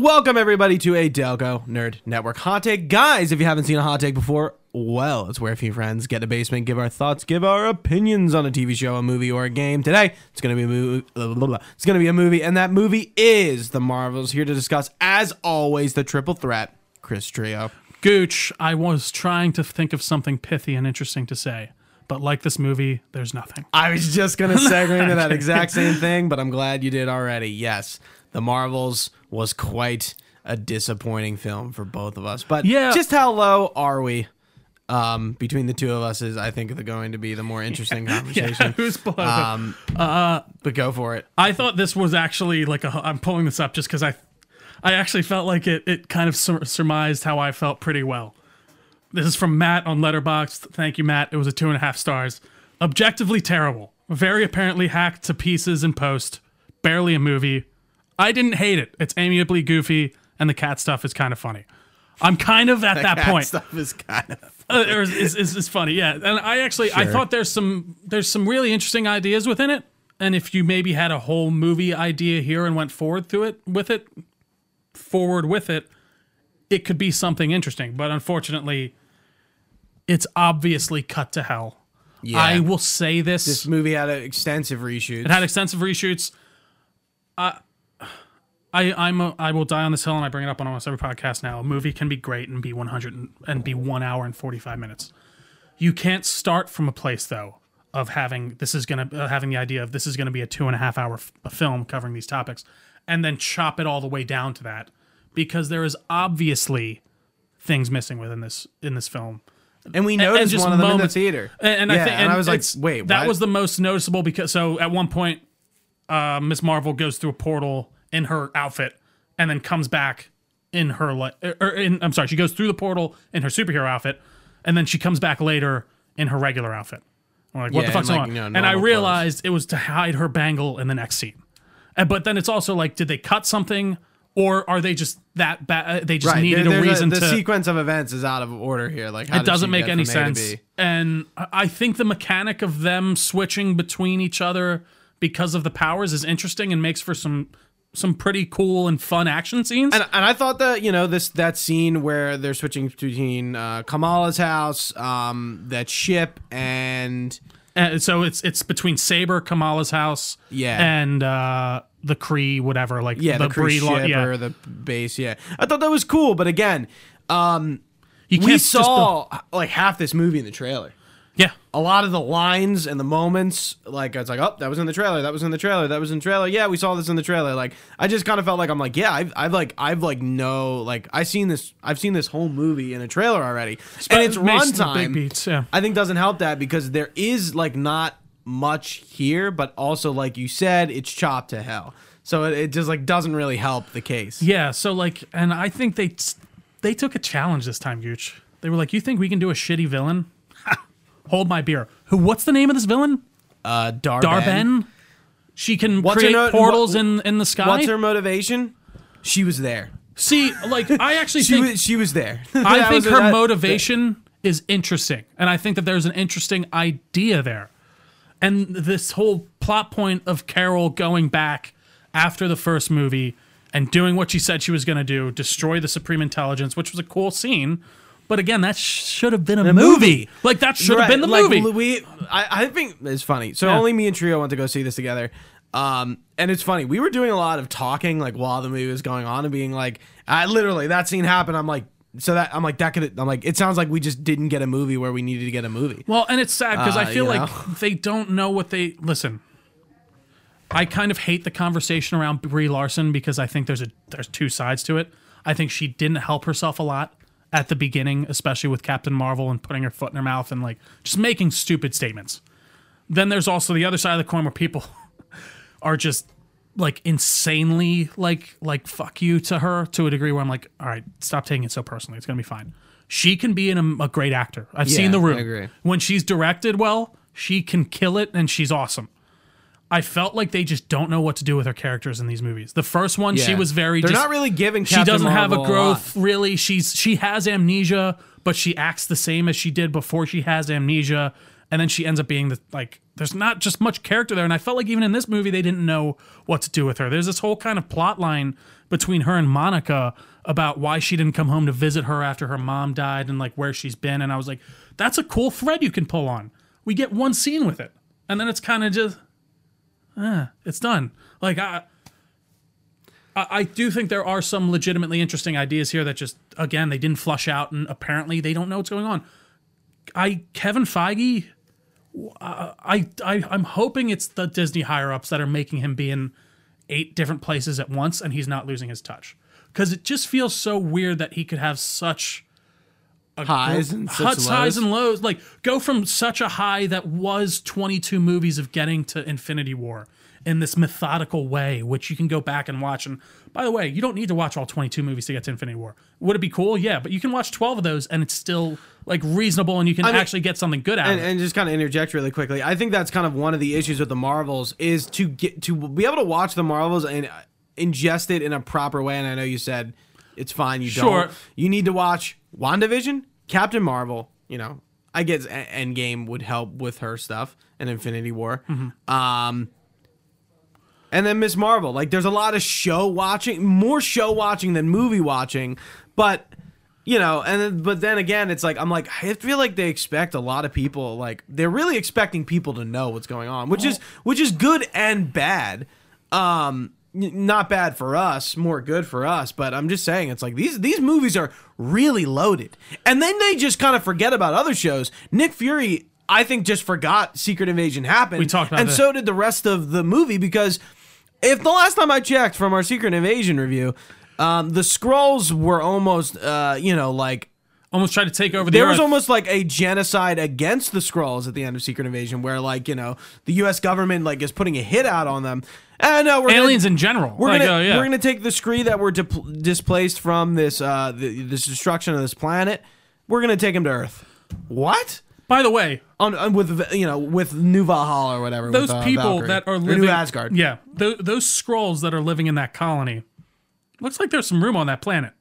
Welcome everybody to a Delco Nerd Network hot take, guys. If you haven't seen a hot take before, well, it's where a few friends get in a basement, give our thoughts, give our opinions on a TV show, a movie, or a game. Today, it's gonna be a movie. It's gonna be a movie, and that movie is The Marvels. Here to discuss, as always, the triple threat. Chris Trio. Gooch, I was trying to think of something pithy and interesting to say, but like this movie, there's nothing. I was just gonna segue into that exact same thing, but I'm glad you did already. Yes, The Marvels was quite a disappointing film for both of us. But Yeah. just how low are we? Um, between the two of us is, I think, the going to be the more interesting conversation. Yeah, Who's below? Um, but go for it. I thought this was actually like a. I'm pulling this up just because I, I actually felt like it. It kind of sur- surmised how I felt pretty well. This is from Matt on Letterboxd. Thank you, Matt. It was a two and a half stars. Objectively terrible. Very apparently hacked to pieces in post. Barely a movie. I didn't hate it. It's amiably goofy, and the cat stuff is kind of funny. I'm kind of at that Cat point. stuff is kind of. Uh, is, is, is, funny, yeah. And I actually I thought there's some there's some really interesting ideas within it. And if you maybe had a whole movie idea here and went forward through it with it, forward with it, it could be something interesting. But unfortunately, it's obviously cut to hell. Yeah. I will say this: This movie had extensive reshoot. it had extensive reshoots. I I'm a, I will die on this hill, and I bring it up on almost every podcast now. A movie can be great and be 100 and, and be one hour and 45 minutes. You can't start from a place though of having this is gonna uh, having the idea of this is gonna be a two and a half hour f- film covering these topics, and then chop it all the way down to that because there is obviously things missing within this in this film. and we and noticed just one of them moments- in the theater. And, and yeah, I think, and I was like, wait, that what? was the most noticeable because so at one point, uh, Miss Marvel goes through a portal in her outfit and then comes back in her like, or er, in I'm sorry, she goes through the portal in her superhero outfit, and then she comes back later in her regular outfit. I'm like, what Yeah, the fuck's in, going like, on? you know, and I realized it was to hide her bangle in the next scene. And, but then it's also like, did they cut something, or are they just that bad? Uh, they just Right, needed there- a reason the to sequence of events is out of order here. Like, how it doesn't make any A sense. And I think the mechanic of them switching between each other because of the powers is interesting and makes for some some pretty cool and fun action scenes. And, and I thought that you know this that scene where they're switching between uh, Kamala's house, um, that ship, and And so it's it's between Saber, Kamala's house, Yeah. and uh, the Kree, whatever, like yeah, the, the, cruise Bree lo- yeah. or the base. Yeah, I thought that was cool. But again, um, You we can't just build- saw like half this movie in the trailer. Yeah, A lot of the lines and the moments, like it's like, oh, that was in the trailer. That was in the trailer. That was in the trailer. Yeah, we saw this in the trailer. Like, I just kind of felt like I'm like, yeah, I've, I've like, I've like, no, like, I've seen this, I've seen this whole movie in a trailer already, and it's runtime. beats, yeah. I think doesn't help that because there is like not much here, but also like you said, it's chopped to hell. So it, it just like doesn't really help the case. Yeah, so like, and I think they they took a challenge this time, Gooch. They were like, "You think we can do a shitty villain? Hold my beer." Who? What's the name of this villain? Uh, Dar-Benn. Dar-Benn. She can What's create no- portals what- in in the sky. What's her motivation? She was there. See, like, I actually She think was. She was there. I think her that- motivation is interesting, and I think that there's an interesting idea there. And this whole plot point of Carol going back after the first movie and doing what she said she was going to do, destroy the Supreme Intelligence, which was a cool scene. But again, that sh- should have been a, movie. movie. Like that should have Right, been the like, movie. We, I, I think it's funny. So Yeah. only me and Trio went to go see this together. Um, and it's funny. We were doing a lot of talking like while the movie was going on and being like, I literally that scene happened. I'm like, so that I'm like that could. I'm like, it sounds like we just didn't get a movie where we needed to get a movie. Well, and it's sad because Uh, I feel like know? they don't know what they listen. I kind of hate the conversation around Brie Larson because I think there's a there's two sides to it. I think she didn't help herself a lot at the beginning, especially with Captain Marvel and putting her foot in her mouth and like just making stupid statements. Then there's also the other side of the coin where people are just like insanely like like fuck you to her to a degree where I'm like, all right, stop taking it so personally. It's gonna be fine. She can be in a, great actor. I've Yeah, seen the room. When she's directed well, she can kill it and she's awesome. I felt like they just don't know what to do with her characters in these movies. The first one, she was very. They're just- not really giving. She doesn't have a growth lot. really. She's she has amnesia, but she acts the same as she did before she has amnesia. and then she ends up being the like. There's not just much character there, and I felt like even in this movie they didn't know what to do with her. There's this whole kind of plot line between her and Monica about why she didn't come home to visit her after her mom died and like where she's been, and I was like, that's a cool thread you can pull on. We get one scene with it, and then it's kind of just, eh, it's done. Like I. I I do think there are some legitimately interesting ideas here that just again they didn't flush out and apparently they don't know what's going on. I Kevin Feige, I I I'm hoping it's the Disney higher ups that are making him be in eight different places at once and he's not losing his touch because it just feels so weird that he could have such Highs and such huts, highs and lows. Like go from such a high that was 22 movies of getting to Infinity War in this methodical way, which you can go back and watch. And by the way, you don't need to watch all 22 movies to get to Infinity War. Would it be cool? Yeah, but you can watch 12 of those and it's still like reasonable and you can mean- actually get something good out and, of it. and just kind of interject really quickly. I think that's kind of one of the issues with the Marvels is to get to be able to watch the Marvels and uh, ingest it in a proper way. And I know you said it's fine. You Sure. don't. You need to watch WandaVision, Captain Marvel. You know, I guess Endgame would help with her stuff and Infinity War. Mm-hmm. Um, and then Miss Marvel. Like, there's a lot of show watching, more show watching than movie watching, but you know, and then, but then again, it's like I'm like I feel like they expect a lot of people, like they're really expecting people to know what's going on, which is which is good and bad. Um, not bad for us, more good for us. But I'm just saying, it's like these these movies are really loaded, and then they just kind of forget about other shows. Nick Fury, I think, just forgot Secret Invasion happened. We talked about and that. so did the rest of the movie because if the last time I checked from our Secret Invasion review, um, the Skrulls were almost, uh, you know, like Almost tried to take over the there was Earth. almost like a genocide against the Skrulls at the end of Secret Invasion, where like you know the U.S. government like is putting a hit out on them. And uh, we're aliens Gonna, in general. we're like, gonna uh, yeah. we're gonna take the Scree that were dip- displaced from this uh the, this destruction of this planet. We're gonna take them to Earth. What? By the way, On, on with you know with New Valhalla or whatever. those with, uh, people Valkyrie. that are Or living New Asgard. Yeah, th- those Skrulls that are living in that colony. Looks like there's some room on that planet.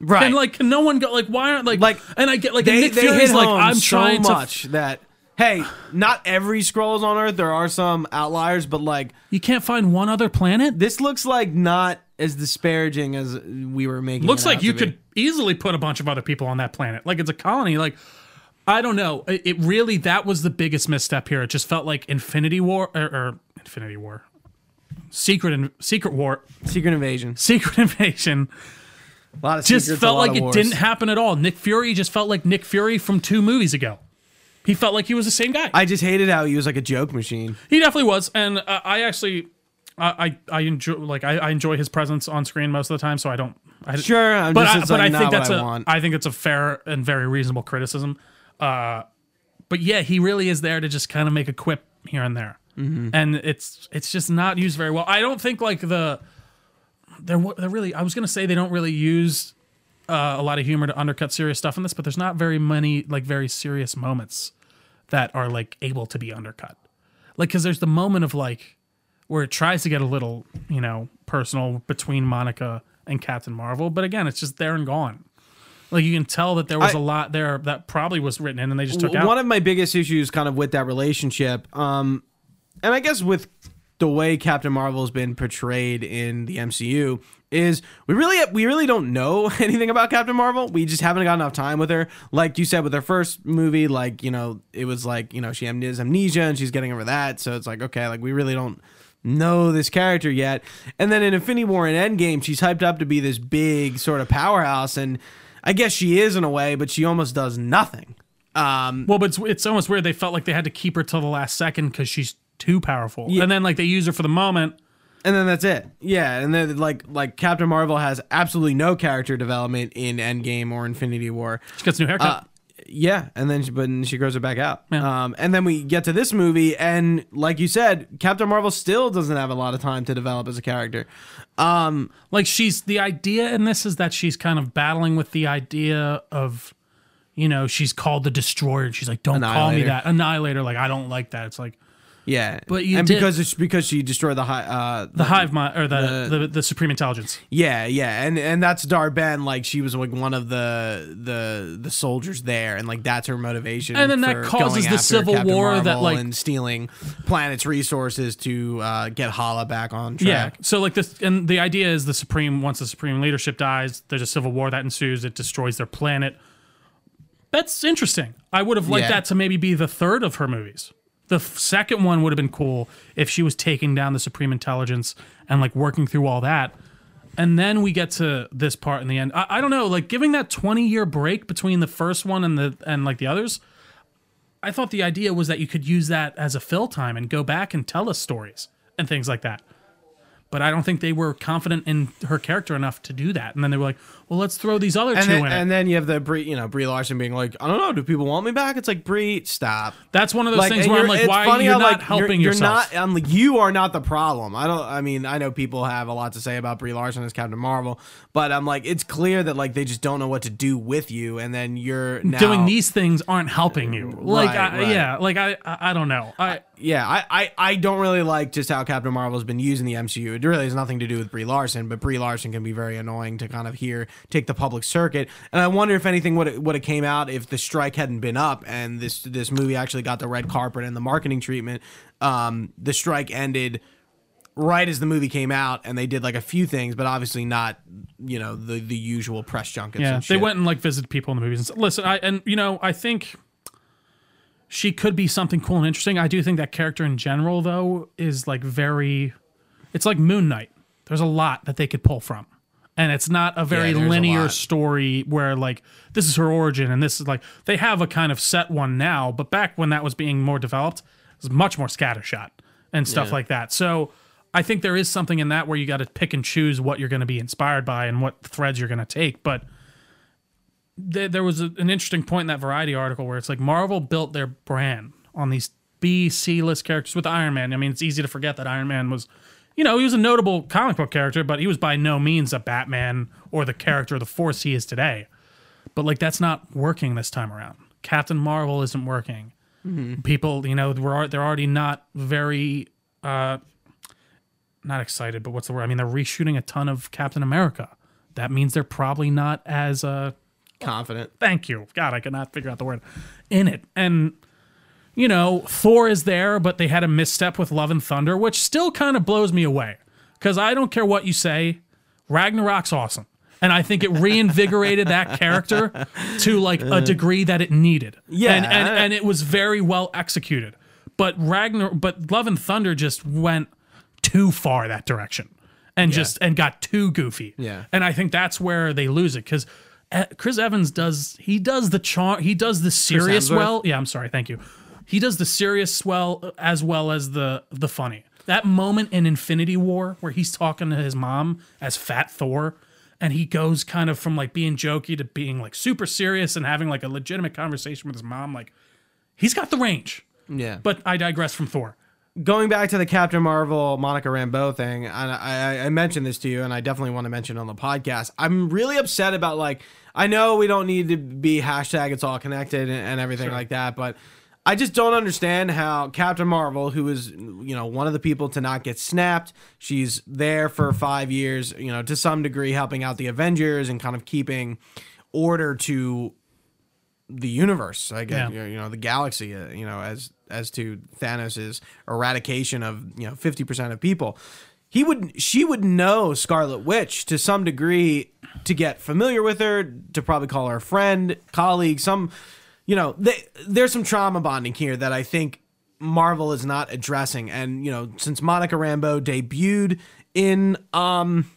right. And like, can no one go? Like, why aren't like? Like, and I get like they, Nick they Fury's like, I'm so trying to. much that hey, not every Skrull is on Earth. There are some outliers, but like You can't find one other planet. this looks like not as disparaging as we were making. It. Looks it like out you to be. could easily put a bunch of other people on that planet. Like it's a colony. Like I don't know. It, it really that was the biggest misstep here. It just felt like Infinity War or, or Infinity War, Secret and Secret War, Secret Invasion. Secret Invasion. A lot of Just secrets, a felt lot like of it wars. didn't happen at all. Nick Fury just felt like Nick Fury from two movies ago. He felt like he was the same guy. I just hated how he was like a joke machine. He definitely was, and uh, I actually, I, I I enjoy like I, I enjoy his presence on screen most of the time. So I don't. I, Sure, I'm but just I, but like I think that's I a want. I think it's a fair and very reasonable criticism. Uh, but yeah, he really is there to just kind of make a quip here and there, Mm-hmm. and it's it's just not used very well. I don't think like the they're they're really. I was gonna say they don't really use uh, a lot of humor to undercut serious stuff in this, but there's not very many like very serious moments that are like able to be undercut. Like, because there's the moment of like where it tries to get a little, you know, personal between Monica and Captain Marvel, but again, it's just there and gone. Like you can tell that there was I- a lot there that probably was written in, and they just took out. One of my biggest issues, kind of with that relationship, um, and I guess with the way Captain Marvel has been portrayed in the MCU, is we really we really don't know anything about Captain Marvel. We just haven't got enough time with her. Like you said, with her first movie, like you know, it was like you know she has amnesia and she's getting over that. So it's like okay, like we really don't know this character yet. And then in Infinity War and Endgame, she's hyped up to be this big sort of powerhouse, and I guess she is in a way, but she almost does nothing. Um, well, but it's, it's almost weird. They felt like they had to keep her till the last second because she's too powerful, Yeah. and then like they use her for the moment. and then that's it. Yeah, and then like like Captain Marvel has absolutely no character development in Endgame or Infinity War. She gets a new haircut. Uh, yeah, and then she, but she grows it back out. Yeah. Um, and then we get to this movie, and like you said, Captain Marvel still doesn't have a lot of time to develop as a character. Um, like she's the idea in this is that she's kind of battling with the idea of you know she's called the destroyer and she's like don't call me that annihilator like i don't like that it's like Yeah, But you and did- because it's because she destroyed the high uh The hive mind or the, the the supreme intelligence. Yeah, yeah, and and that's Dar-Benn. Like she was like one of the the the soldiers there, and like that's her motivation. And then that causes the Civil Captain War that, Marvel like- and stealing planets' resources to uh, get Hala back on track. Yeah. So like this, and the idea is the supreme once the supreme leadership dies, there's a civil war that ensues. It destroys their planet. That's interesting. I would have liked Yeah. that to maybe be the third of her movies. The second one would have been cool if she was taking down the supreme intelligence and like working through all that. And then we get to this part in the end. I, I don't know, like giving that 20 year break between the first one and the and like the others. I thought the idea was that you could use that as a fill time and go back and tell us stories and things like that. But I don't think they were confident in her character enough to do that. And then they were like, "Well, let's throw these other And two then, in it." and then you have the Brie, you know, Brie Larson being like, I don't know, do people want me back? It's like Brie, stop. That's one of those things where I'm like, "Why funny you're not like, helping you're, yourself?" You're not. I'm like, you are not the problem. I don't. I mean, I know people have a lot to say about Brie Larson as Captain Marvel, but I'm like, it's clear that like they just don't know what to do with you, and then you're now, Doing these things aren't helping you. Like, Right, I, right. yeah, like I, I, I don't know. I, Yeah, I, I, I don't really like just how Captain Marvel's been using the MCU. It really has nothing to do with Brie Larson, but Brie Larson can be very annoying to kind of hear take the public circuit. And I wonder if anything would would have came out if the strike hadn't been up and this this movie actually got the red carpet and the marketing treatment. Um, the strike ended right as the movie came out, and they did like a few things, but obviously not you know the the usual press junkets. yeah, and they went and like visited people in the movies. And s- listen, I and you know, I think she could be something cool and interesting. I do think that character in general, though, is like very. It's like Moon Knight. There's a lot that they could pull from. And it's not a very a linear lot. story where like this is her origin and this is like they have a kind of set one now, but back when that was being more developed, it was much more scattershot and stuff like that. So I think there is something in that where you got to pick and choose what you're going to be inspired by and what threads you're going to take. But there, there was an interesting point in that Variety article where it's like Marvel built their brand on these B, C list characters with Iron Man. I mean, it's easy to forget that Iron Man was, you know, he was a notable comic book character, but he was by no means a Batman or the character the Force he is today. But like, that's not working this time around. Captain Marvel isn't working. People, you know, we're, they're already not very, uh, not excited, but what's the word? I mean, they're reshooting a ton of Captain America. That means they're probably not as, uh, confident. thank you. God, I cannot figure out the word in it. And you know, Thor is there, but they had a misstep with Love and Thunder, which still kind of blows me away. Because I don't care what you say, Ragnarok's awesome. And I think it reinvigorated that character to like a degree that it needed. Yeah. And and, and it was very well executed. But Ragnar but Love and Thunder just went too far that direction. And just and got too goofy. Yeah. And I think that's where they lose it because eh, Chris Evans does he does the charm he does the serious well. Yeah, I'm sorry, thank you. He does the serious well as well as the the funny. That moment in Infinity War where he's talking to his mom as Fat Thor, and he goes kind of from like being jokey to being like super serious and having like a legitimate conversation with his mom. Like he's got the range. Yeah, But I digress from Thor. going back to the Captain Marvel Monica Rambeau thing, and I, I, I mentioned this to you, and I definitely want to mention it on the podcast. I'm really upset about like I know we don't need to be hashtag it's all connected and, and everything like that, but I just don't understand how Captain Marvel, who is you know one of the people to not get snapped, she's there for five years, you know, to some degree helping out the Avengers and kind of keeping order to the universe, I guess, Yeah. you know, the galaxy, uh, you know, as as to Thanos's eradication of you know fifty percent of people. He would, she would know Scarlet Witch to some degree to get familiar with her, to probably call her a friend, colleague, some, you know, they, there's some trauma bonding here that I think Marvel is not addressing. And you know, since Monica Rambeau debuted in um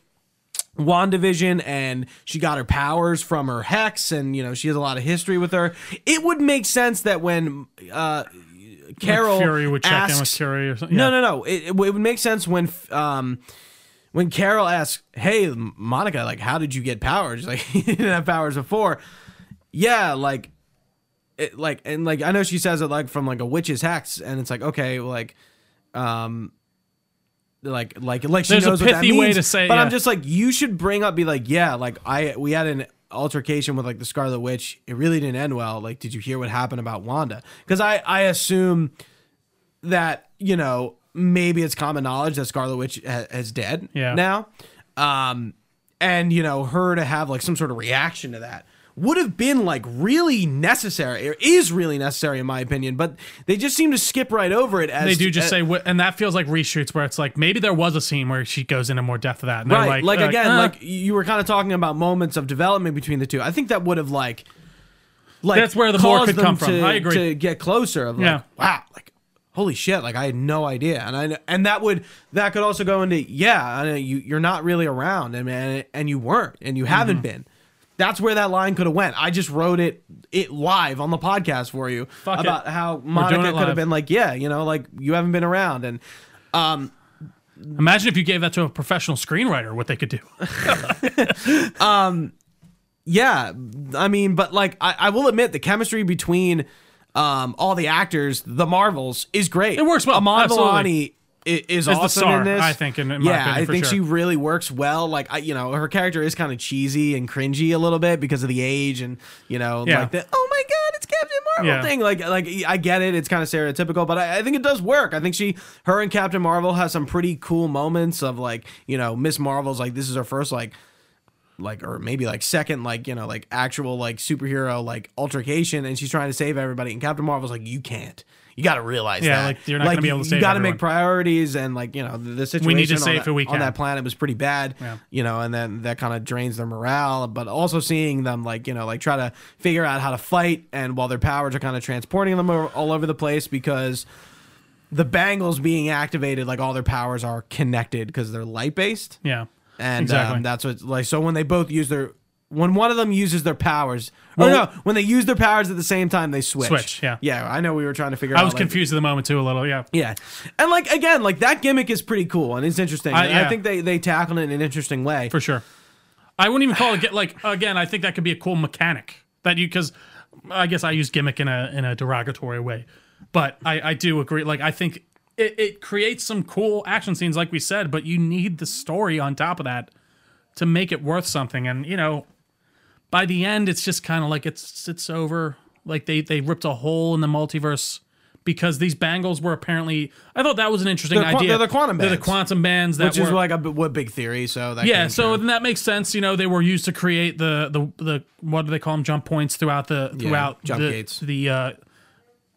WandaVision and she got her powers from her hex and you know she has a lot of history with her. It would make sense that when uh Carol Like Fury would check in with asks- Fury or something. No, Yeah. no, no. It, it would make sense when um when Carol asks, "Hey, Monica, like how did you get powers? Like you didn't have powers before." Yeah, like it, like and like I know she says it like from like a witch's hex and it's like okay, like um like like like she There's a knows what that pithy means. way to say it, but I'm yeah. just like you should bring up be like yeah like I we had an altercation with like the Scarlet Witch. It really didn't end well. Like did you hear what happened about Wanda? Because I I assume that you know maybe it's common knowledge that Scarlet Witch ha- is dead Yeah. now, um, and you know her to have like some sort of reaction to that would have been like really necessary or is really necessary in my opinion but they just seem to skip right over it as They do just uh, say, and that feels like reshoots where it's like maybe there was a scene where she goes into more depth of that. And right like, uh, again uh, like you were kind of talking about moments of development between the two i think that would have like like That's where the more could come from. to, I agree. to get closer of like Yeah. wow like holy shit like i had no idea and i and that would that could also go into yeah you you're not really around and and, and you weren't and you haven't Mm-hmm. been that's where that line could have went. I just wrote it it live on the podcast for you Fuck it. about how doing Monica could have been like, yeah, you know, like you haven't been around, and imagine if you gave that to a professional screenwriter, what they could do. Yeah, I mean, but like I, I will admit the chemistry between um all the actors, the Marvels, is great. It works well, Iman absolutely. Is the awesome star, in this. I think, in- in my yeah, opinion, I think sure. she really works well. Like I, you know, her character is kind of cheesy and cringy a little bit because of the age and you know, Yeah. like the oh my god, it's Captain Marvel Yeah. thing. Like, like I get it, it's kind of stereotypical, but I, I think it does work. I think she, her and Captain Marvel has some pretty cool moments of like, you know, Miss Marvel's like this is her first like like or maybe like second like you know like actual like superhero like altercation and she's trying to save everybody and captain marvel's like you can't you got to realize Yeah, that like, you're not gonna be able to you got to make priorities and like you know the, the situation We need to on save that, who we on that planet was pretty bad Yeah. you know and then that kind of drains their morale but also seeing them like you know like try to figure out how to fight and while their powers are kind of transporting them all over the place because the bangles being activated like all their powers are connected because they're light based Yeah. and Exactly. um, that's what like so when they both use their when one of them uses their powers Well- or no when they use their powers at the same time they switch Switch, yeah. yeah i know we were trying to figure I out I was like- confused at the moment too, a little. Yeah. yeah and like again like that gimmick is pretty cool and it's interesting I- And I think they they tackled it in an interesting way for sure. I wouldn't even call it like again. I think that could be a cool mechanic that you because I guess I use gimmick in a in a derogatory way, but I I do agree. Like I think it, it creates some cool action scenes, like we said, but you need the story on top of that to make it worth something. And you know, by the end, it's just kind of like it's it's over. Like they they ripped a hole in the multiverse. Because these bangles were apparently, I thought that was an interesting They're idea. they're the quantum bands. They're the quantum bands that which is were, like a what big theory so that yeah, so then that makes sense. You know, they were used to create the the the what do they call them? Jump points throughout the throughout jump the, gates. the uh,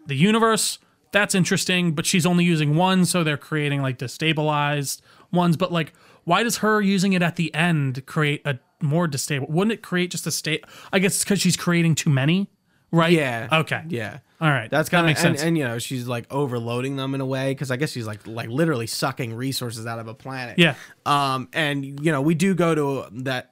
the universe. That's interesting, but she's only using one, so they're creating like destabilized ones. But like, why does her using it at the end create a more destable? Wouldn't it create just a state? I guess it's because she's creating too many, right? yeah Okay. yeah All right. that's that kind of makes and, sense. and you know she's like overloading them in a way because I guess she's like like literally sucking resources out of a planet. Yeah. Um, and you know we do go to that.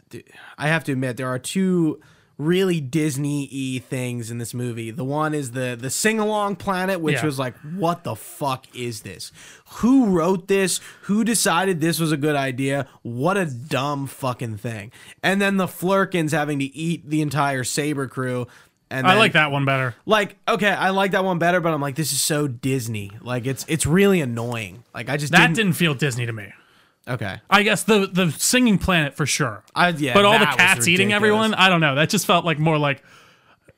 I have to admit there are two really Disney-y things in this movie. The one is the the sing along planet, which Yeah. was like, what the fuck is this? Who wrote this? Who decided this was a good idea? What a dumb fucking thing. And then the Flerkens having to eat the entire Saber crew. And I like that one better. like okay i like that one better but i'm like this is so disney like it's it's really annoying like i just That didn't, didn't feel Disney to me. Okay I guess the the singing planet for sure. I, yeah, but all the cats eating everyone, I don't know. That just felt like more like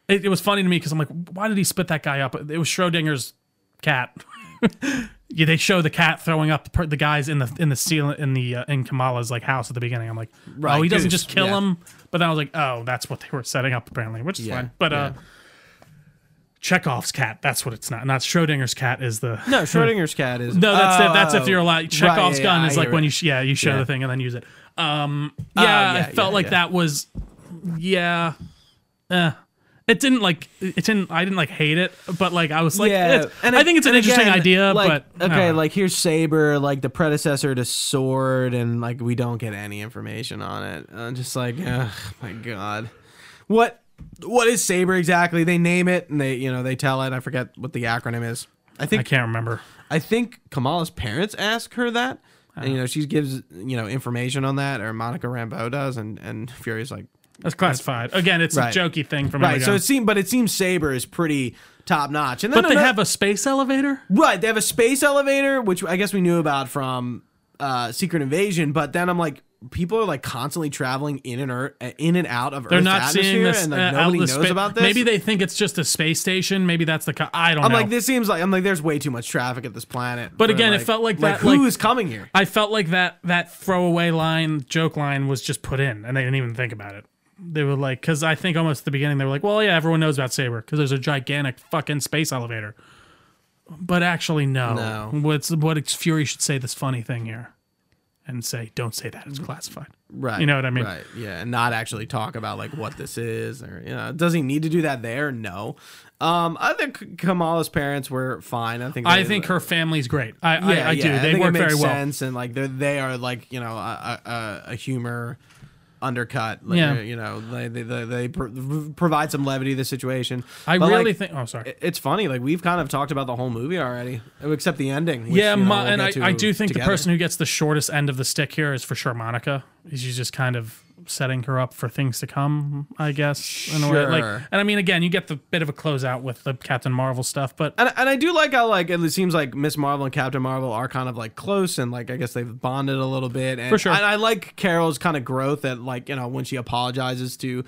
it, it was funny to me because I'm like, why did he spit that guy up? It was Schrodinger's cat. yeah, they show the cat throwing up per- the guys in the in the ceiling in the uh, in Kamala's like house at the beginning. I'm like, Right, oh, he doesn't just kill yeah. him. But then I was like, oh, that's what they were setting up apparently, which is Yeah, fine. But uh, Chekhov's cat, that's what it's not. Not Schrodinger's cat is the no schrodinger's cat is no, that's if, that's if Oh, you're allowed. Chekhov's yeah, gun is I like when it. you sh- yeah you show Yeah. the thing and then use it. Um, Oh, yeah, yeah, I felt like that was yeah, eh. It didn't like it didn't. I didn't like hate it, but like I was like, yeah, it's- I think it's an interesting again, idea. like, but okay, don't like here's Saber, like the predecessor to Sword, and like we don't get any information on it. I'm just like, oh my god, what what is Saber exactly? They name it and they you know they tell it. I forget what the acronym is. I think I can't remember. I think Kamala's parents ask her that, and you know she gives you know information on that, or Monica Rambeau does, and and Fury's like, That's classified. Again, it's Right. a jokey thing from right. So it seems, but it seems Saber is pretty top notch, and then but they another- have a space elevator. right. They have a space elevator, which I guess we knew about from uh, Secret Invasion, but then I'm like, people are like constantly traveling in and er, in and out of Earth. They're Earth's not seeing this. and like uh, nobody knows spa- about this. Maybe they think it's just a space station. Maybe that's the. Co- I don't know. I'm know. like, this seems like I'm like, there's way too much traffic at this planet. But again, it felt like that, who like- is coming here? I felt like that that throwaway line, joke line, was just put in, and they didn't even think about it. They were like, because I think almost at the beginning they were like, well, yeah, everyone knows about Saber because there's a gigantic fucking space elevator. But actually, no. No. What's what? Fury should say this funny thing here, and say, don't say that. It's classified. Right. You know what I mean? Right. Yeah. And not actually talk about like what this is or, you know, does he need to do that there? No. Um, I think Kamala's parents were fine. I think, I think her family's great. I yeah, I, I yeah, do. I They it work very well. sense and like they they are like, you know, a, a, a humor undercut. Like, Yeah. You know, they, they, they, they pro- provide some levity to the situation. I But, really like, think. Oh, sorry. it's funny. Like we've kind of talked about the whole movie already, except the ending. which, yeah, you know, Ma- we'll and I, to I do think together. the person who gets the shortest end of the stick here is for sure Monica. She's just kind of setting her up for things to come, I guess. In a way. Like, Sure. and I mean, again, you get the bit of a closeout with the Captain Marvel stuff, but And, and I do like how like it seems like Miss Marvel and Captain Marvel are kind of like close and like I guess they've bonded a little bit. And For sure. And I like Carol's kind of growth at like you know when she apologizes to,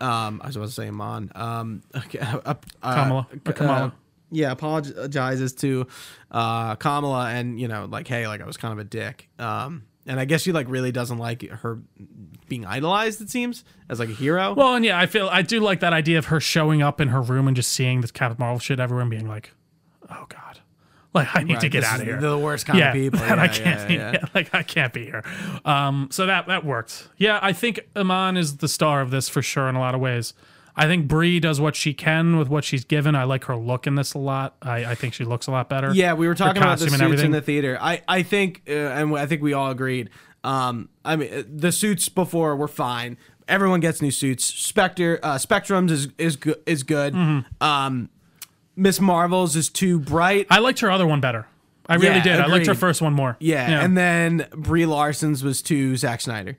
um, I was about to say Iman, um, uh, uh, Kamala. uh, Or Kamala. yeah, apologizes to uh, Kamala and you know like hey like I was kind of a dick. Um, and I guess she like really doesn't like her being idolized. It seems as like a hero. well, and yeah, I feel I do like that idea of her showing up in her room and just seeing this Captain Marvel shit everywhere and being like, oh god, like I need to get out of here. The worst kind yeah, of people. that I can't. yeah, yeah. yeah, like I can't be here. Um, so that that worked. Yeah, I think Iman is the star of this for sure in a lot of ways. I think Brie does what she can with what she's given. I like her look in this a lot. I, I think she looks a lot better. Yeah, we were talking about the suits in the theater. I, I think, uh, and I think we all agreed. Um, I mean, the suits before were fine. Everyone gets new suits. Spectre, uh, Spectrums is is good. Is good. Mm-hmm. Um, Miss Marvel's is too bright. I liked her other one better. I really Yeah, did. I liked her first one more. yeah, and then Brie Larson's was too Zack Snyder.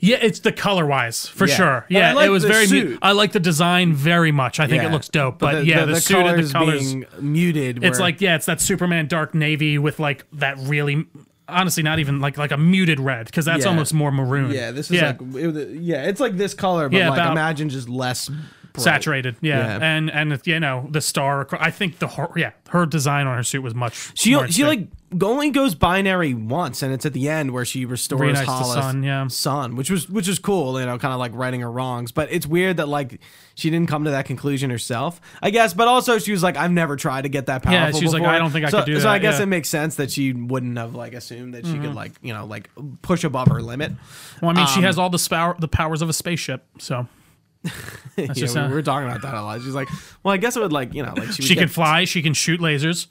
Yeah, it's the color wise for Yeah. sure. Yeah, like it was very. Mu- I like the design very much. I think it looks dope. But, yeah, the, suit and the colors. being muted. It's like yeah, it's that Superman dark navy with like that really honestly not even like like a muted red because that's Yeah. almost more maroon. yeah, this is yeah. like it, yeah, it's like this color, but Yeah, like about- imagine just less bright. saturated. Yeah. Yeah. and and you know the star. I think the her, yeah her design on her suit was much. She she like only goes binary once, and it's at the end where she restores Reunites Hala's sun, yeah. sun, which was which is cool, you know, kind of like righting her wrongs. But it's weird that like she didn't come to that conclusion herself, I guess. But also she was like, I've never tried to get that powerful. Yeah, she was like. I don't think I so, could do So that, I guess yeah. Mm-hmm. it makes sense that she wouldn't have like assumed that she could like you know like push above her limit. Well, I mean, she um, has all the spow- the powers of a spaceship, so Yeah, we were talking about that a lot. She's like, well, I guess it would like you know like she, she can fly, she can shoot lasers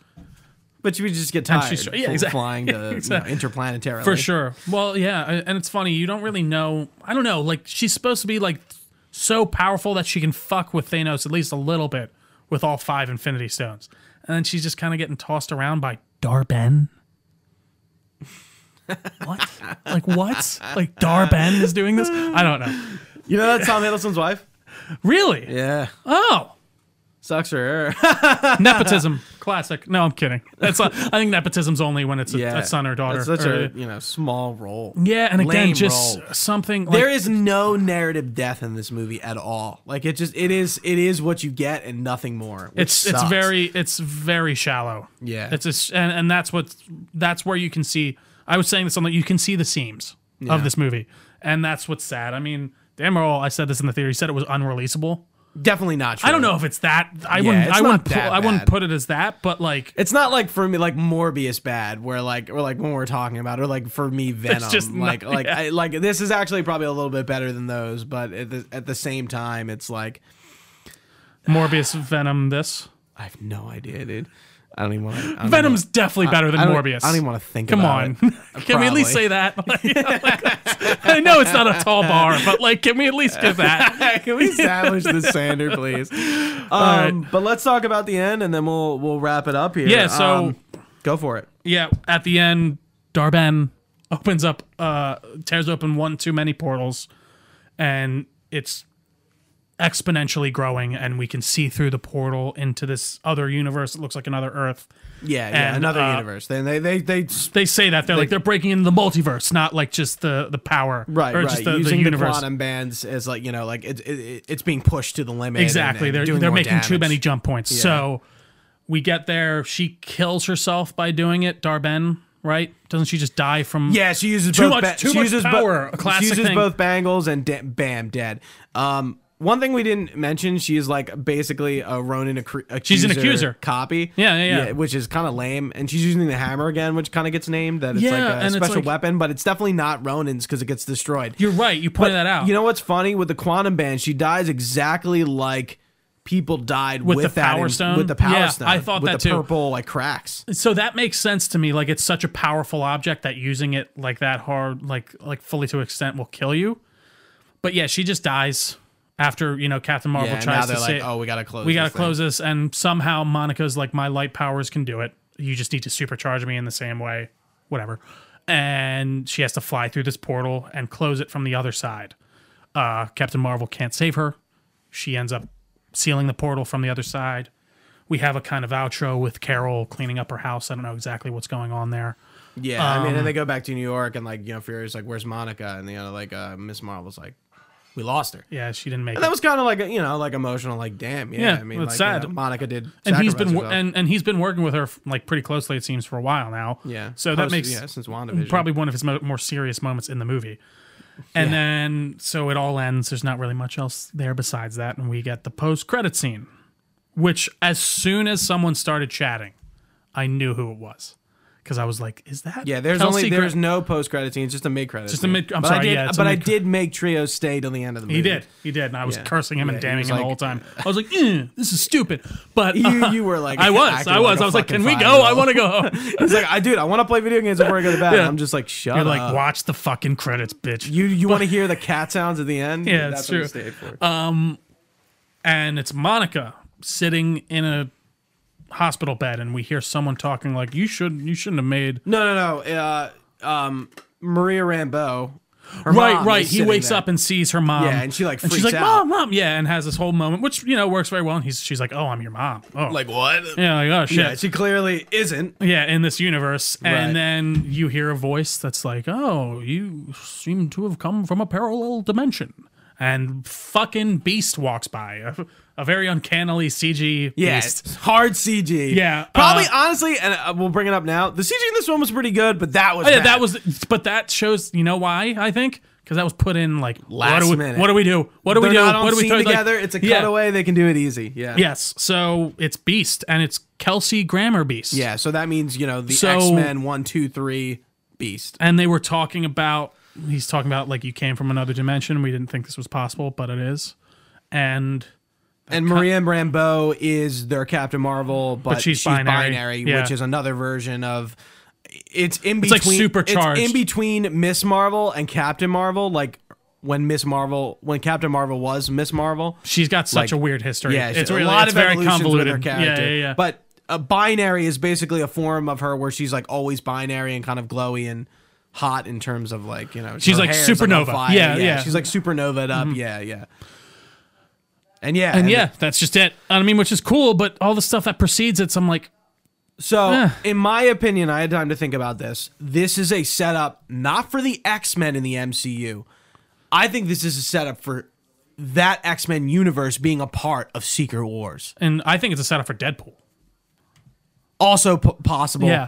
but you would just get tired. she's- yeah, exactly. flying to Exactly. you know, interplanetary for sure. Well, yeah, and it's funny you don't really know. I don't know. Like she's supposed to be like so powerful that she can fuck with Thanos at least a little bit with all five Infinity Stones, and then she's just kind of getting tossed around by Dar-Benn. what? Like what? Like Dar-Benn is doing this? I don't know. You know that's Tom Hiddleston's wife. Really? Yeah, Oh. Sucks for her. nepotism, classic. No, I'm kidding. That's not, I think nepotism's only when it's a, yeah, a son or daughter. That's such or- a you know small role. yeah, and again, lame just role. something. Like, there is no narrative death in this movie at all. Like it just it is it is what you get and nothing more. it's it's very it's very shallow. Yeah. it's just and, and that's what that's where you can see. I was saying this on the you can see the seams Yeah. of this movie, and that's what's sad. I mean, Dan Earl, I said this in the theory. He said it was unreleasable. Definitely not. True. I don't know if it's that. I Yeah, wouldn't. I wouldn't. Pu- I wouldn't put it as that. But like, It's not like for me like Morbius bad, where like or like when we're talking about, or like for me Venom. just like not- like yeah. I, like this is actually probably a little bit better than those, but at the, at the same time, it's like Morbius, Venom, this I have no idea, dude. I don't even want to. Venom's definitely better than I Morbius. I don't even want to think. Come about on. it. can we at least say that? Like, like, I know it's not a tall bar, but like, can we at least get that? Can we establish the Sander, please? Um, But let's talk about the end, and then we'll we'll wrap it up here. Yeah, so- Um, go for it. Yeah, at the end, Dar-Benn opens up, uh, tears open one too many portals, and it's exponentially growing, and we can see through the portal into this other universe. It looks like another Earth. Yeah, yeah, And, another uh, universe. Then they they they They say that they're like they're breaking into the multiverse, not like just the the power, right or right just the, the using the, universe. quantum bands as like you know like it, it, it's being pushed to the limit. Exactly. and they're doing they're more making too many jump points. So we get there. She kills herself by doing it. Dar-Benn, right? Doesn't she just die from? Yeah, she uses Too both much- ba- too she much uses bo- power, a classic she uses thing. both bangles and da- bam, dead. Um, one thing we didn't mention, she is like basically a Ronan accuser She's an accuser. copy. Yeah, yeah, yeah. which is kind of lame. And she's using the hammer again, which kind of gets named that it's Yeah, like a and it's special like- weapon, but it's definitely not Ronan's because it gets destroyed. You're right. You pointed that out. You know what's funny with the quantum band? She dies exactly like people died With with, the that Power in- Stone? With the power Yeah, stone. I thought with that the too. purple like cracks. so that makes sense to me. Like it's such a powerful object that using it like that hard, like like fully to extent, will kill you. But yeah, she just dies after you know Captain Marvel Yeah, tries now to they're say, like, oh, we gotta close. we got to this thing." close this and somehow monica's like my light powers can do it you just need to supercharge me in the same way whatever and she has to fly through this portal and close it from the other side uh, captain marvel can't save her she ends up sealing the portal from the other side we have a kind of outro with carol cleaning up her house i don't know exactly what's going on there Yeah, I mean, Um, and they go back to New York, and like you know, Fury's like, "Where's Monica?" And you know, like uh, Miss Marvel's like, "We lost her." yeah she didn't make And it that was kind of like a, you know, like emotional, like, "Damn, yeah." Yeah, I mean, it's like, you sad. know, Monica did, and he's been herself. and, and he's been working with her like pretty closely it seems for a while now yeah, so that makes yeah since WandaVision probably one of his mo- more serious moments in the movie. And Yeah. then so it all ends. There's not really much else there besides that, and we get the post credit scene, which as soon as someone started chatting, I knew who it was because I was like, "Is that Yeah, there's Kelsey only Gra- there's no post credit scene, it's just a mid credit. Just a mid- I'm but sorry, I did, yeah, but I did make Trio stay till the end of the movie. He did, he did, and I was Yeah. cursing him Yeah, and damning was him the whole time. I was like, eh, "This is stupid," but You- you were, like, "I was, I was, like I was like, can we go? I want to go." home." He's like, I dude, I want to play video games before I go to bed. Yeah. And I'm just like, shut You're up. like, "Watch the fucking credits, bitch." You you want to hear the cat sounds at the end? Yeah, that's it's what we true. for. and it's Monica sitting in a hospital bed, and we hear someone talking like, "You should, you shouldn't have made." No, no, no. Uh, um, Maria Rambeau. her right, mom right. is He sitting wakes there. up and sees her mom. Yeah, and she, like, and she's freaks like, out. "Mom, mom," yeah, and has this whole moment, which you know works very well. And he's, she's like, "Oh, I'm your mom." Oh, like what? yeah, like oh shit. Yeah, she clearly isn't. Yeah, in this universe. Right. And then you hear a voice that's like, oh, you seem to have come from a parallel dimension. And fucking Beast walks by, a, very uncannily CG Yeah, Beast. hard CG. Yeah, probably uh, honestly, and uh, we'll bring it up now. The CG in this one was pretty good, but that was Oh, yeah, bad. that was, but that shows, you know why, I think? Because that was put in like, Last what do we, minute. What do we do? What do They're we do? what do we scene try- like- together. it's a Yeah. cutaway. They can do it easy. Yeah. Yes. So it's Beast, and it's Kelsey Grammer Beast. Yeah. So that means you know the So- X Men one, two, three, Beast. and they were talking about he's talking about like you came from another dimension we didn't think this was possible but it is and And Maria Rambeau is their Captain Marvel, but, she's she's, binary. binary, Yeah. which is another version of. It's in between. It's like supercharged. It's in between Miss Marvel and Captain Marvel, like when Miss Marvel, when Captain Marvel was Miss Marvel. she's got such Like, a weird history Yeah, it's a really lot it's of very with convoluted her character. yeah yeah yeah But a binary is basically a form of her where she's like always binary and kind of glowy and hot in terms of like you know She's like supernova. fire. Yeah, yeah. She's like supernovaed up. Mm-hmm. Yeah, yeah. And yeah, and yeah that's just it i mean which is cool but all the stuff that precedes it i'm like So, Eh. in my opinion, I had time to think about this. This is a setup not for the X Men in the MCU. I think this is a setup for that X Men universe being a part of Secret Wars. and i think it's a setup for deadpool Also p- possible. yeah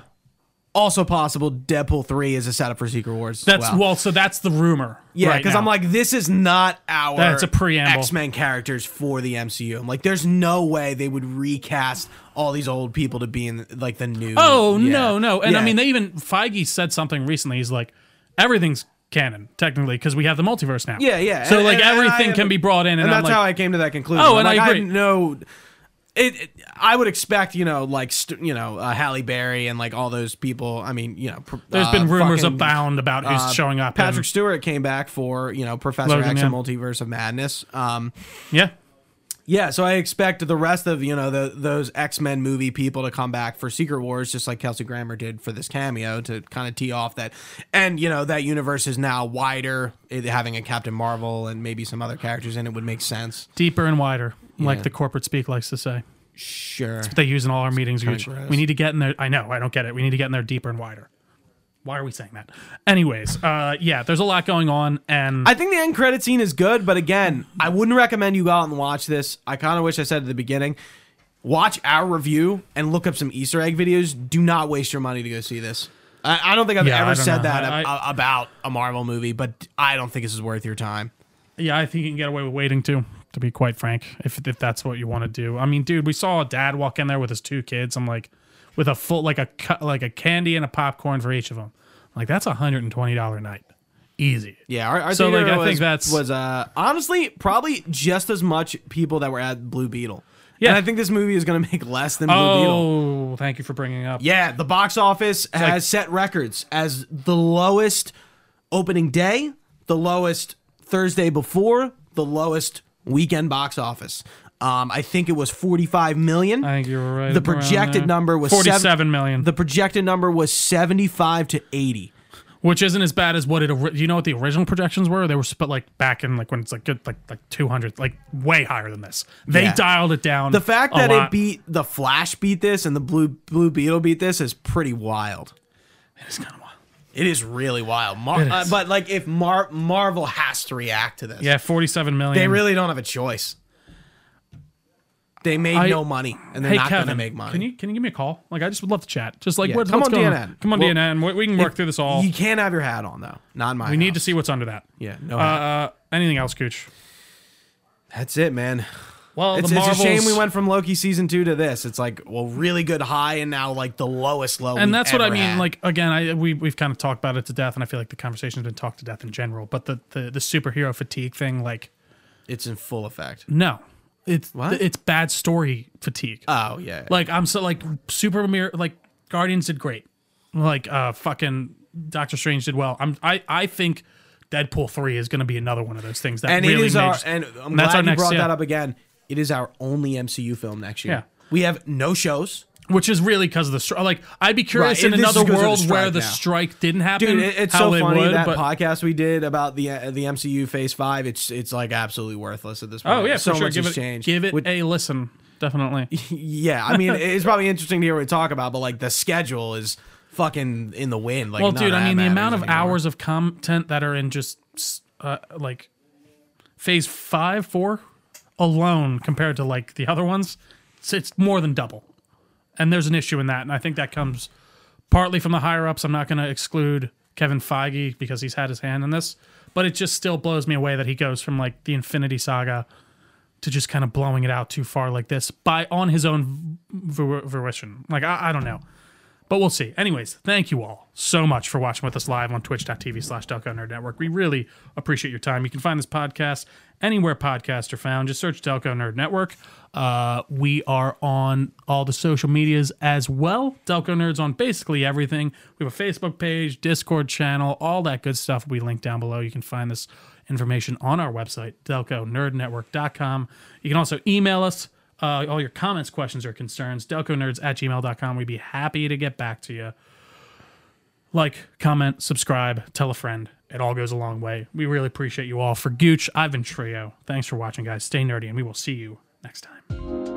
Also possible. Deadpool three is a setup for Secret Wars. that's well. well. so that's the rumor Yeah, because now. I'm like, this is not our That's a preamble. X Men characters for the MCU. I'm like, there's no way they would recast all these old people to be in like the new. oh Yeah. no no and i mean they even feige said something recently he's like everything's canon technically because we have the multiverse now Yeah, yeah. so And- like and- and everything I- can be brought in and, and that's like how I came to that conclusion. Oh, and I agree. didn't know. It, it- I would expect, you know, like st- you know, uh, Halle Berry and like all those people. I mean, you know, pr- There's uh, been rumors fucking, abound about who's uh, showing up. Patrick Stewart came back for you know Professor Logan, X yeah. and Multiverse of Madness. Um, yeah, Yeah, so I expect the rest of you know the those X Men movie people to come back for Secret Wars, just like Kelsey Grammer did for this cameo to kind of tee off that, and you know that universe is now wider, it, having a Captain Marvel and maybe some other characters in it would make sense. Deeper and wider, like the corporate speak likes to say. Sure. They use in all our meetings. kinda Gooch. gross. We need to get in there. I know. I don't get it. We need to get in there deeper and wider. Why are we saying that? Anyways, uh, yeah, there's a lot going on, and I think the end credit scene is good, but again, I wouldn't recommend you go out and watch this. I kind of wish I said at the beginning. Watch our review and look up some Easter egg videos. Do not waste your money to go see this. I, I don't think I've Yeah, ever said know. that I- ab- about a Marvel movie, but I don't think this is worth your time. yeah, I think you can get away with waiting too. To be quite frank, if if that's what you want to do. I mean, dude, we saw a dad walk in there with his two kids. I'm like, with a full like a like a candy and a popcorn for each of them. Like that's a hundred and twenty dollar night, easy. Yeah, our, our So, like, I was, think that's- was uh, honestly probably just as much people that were at Blue Beetle. Yeah. and I think this movie is going to make less than Blue Beetle. Oh, thank you for bringing up. Yeah, the box office has like- set records as the lowest opening day, the lowest Thursday before, the lowest weekend box office. Um, I think it was 45 million. I think you were right. the projected number was forty-seven seven- million, The projected number was 75 to 80. which isn't as bad as what it. ori- You know what the original projections were? They were split like back in like when it's like good like like two hundred, like way higher than this. They Yeah. dialed it down. The fact that lot. it beat the Flash beat this and the Blue Blue Beetle beat this is pretty wild. It's kind of wild. It is really wild. Mar- It uh, but like if Mar- Marvel has to react to this. Yeah, forty-seven million. They really don't have a choice. They made I- no money, and they're Hey not going to make money. can you can you give me a call? Like I just would love to chat. Just like Yeah, what, come what's on going DNN. Come on Well, DNN. We, we can work through this all. You can't have your hat on though. Not in my. we need to see what's under that. Yeah, no. Uh, uh, anything else, Gooch? That's it, man. Well, It's, it's a shame we went from Loki season two to this. It's like well, really good high, and now like the lowest low. and that's what I mean. had. Like again, I we we've kind of talked about it to death, and I feel like the conversation's been talked to death in general. But the the, the superhero fatigue thing, like it's in full effect. no, it's What? it's bad story fatigue. Oh yeah. like I'm so like super mir- like Guardians did great, like uh fucking Doctor Strange did well. I'm I I think Deadpool three is going to be another one of those things that really. and really it is our and I'm glad you next- brought yeah. that up again. It is our only MCU film next year. Yeah. We have no shows. Which is really because of the strike. Like I'd be curious Right, in this another of the world where the now. strike didn't happen. Dude, it, it's how so funny would, that but- podcast we did about the uh, the MCU Phase Five. It's it's like absolutely worthless at this point. Oh yeah, so for sure. much Give has it, changed. give it With- a listen. Definitely. yeah, I mean, it's probably interesting to hear what we talk about, but like the schedule is fucking in the wind. Like, Well, dude, I mean, the amount of anymore. hours of content that are in just uh, like phase five, four alone compared to like the other ones, it's, it's more than double. And there's an issue in that, and I think that comes partly from the higher ups. I'm not going to exclude Kevin Feige because he's had his hand in this, but it just still blows me away that he goes from like the Infinity Saga to just kind of blowing it out too far like this by on his own fruition. Like I, I don't know. But we'll see. Anyways, thank you all so much for watching with us live on twitch.tv slash Delco Nerd Network. We really appreciate your time. You can find this podcast anywhere podcasts are found. Just search Delco Nerd Network. Uh, we are on all the social medias as well. Delco Nerds on basically everything. We have a Facebook page, Discord channel, all that good stuff we link down below. You can find this information on our website, delconerdnetwork.com. You can also email us uh, all your comments, questions, or concerns, delconerds at gmail.com. We'd be happy to get back to you. Like, comment, subscribe, tell a friend. It all goes a long way. We really appreciate you all. For Gooch, I've been Trio. Thanks for watching, guys. Stay nerdy, and we will see you next time.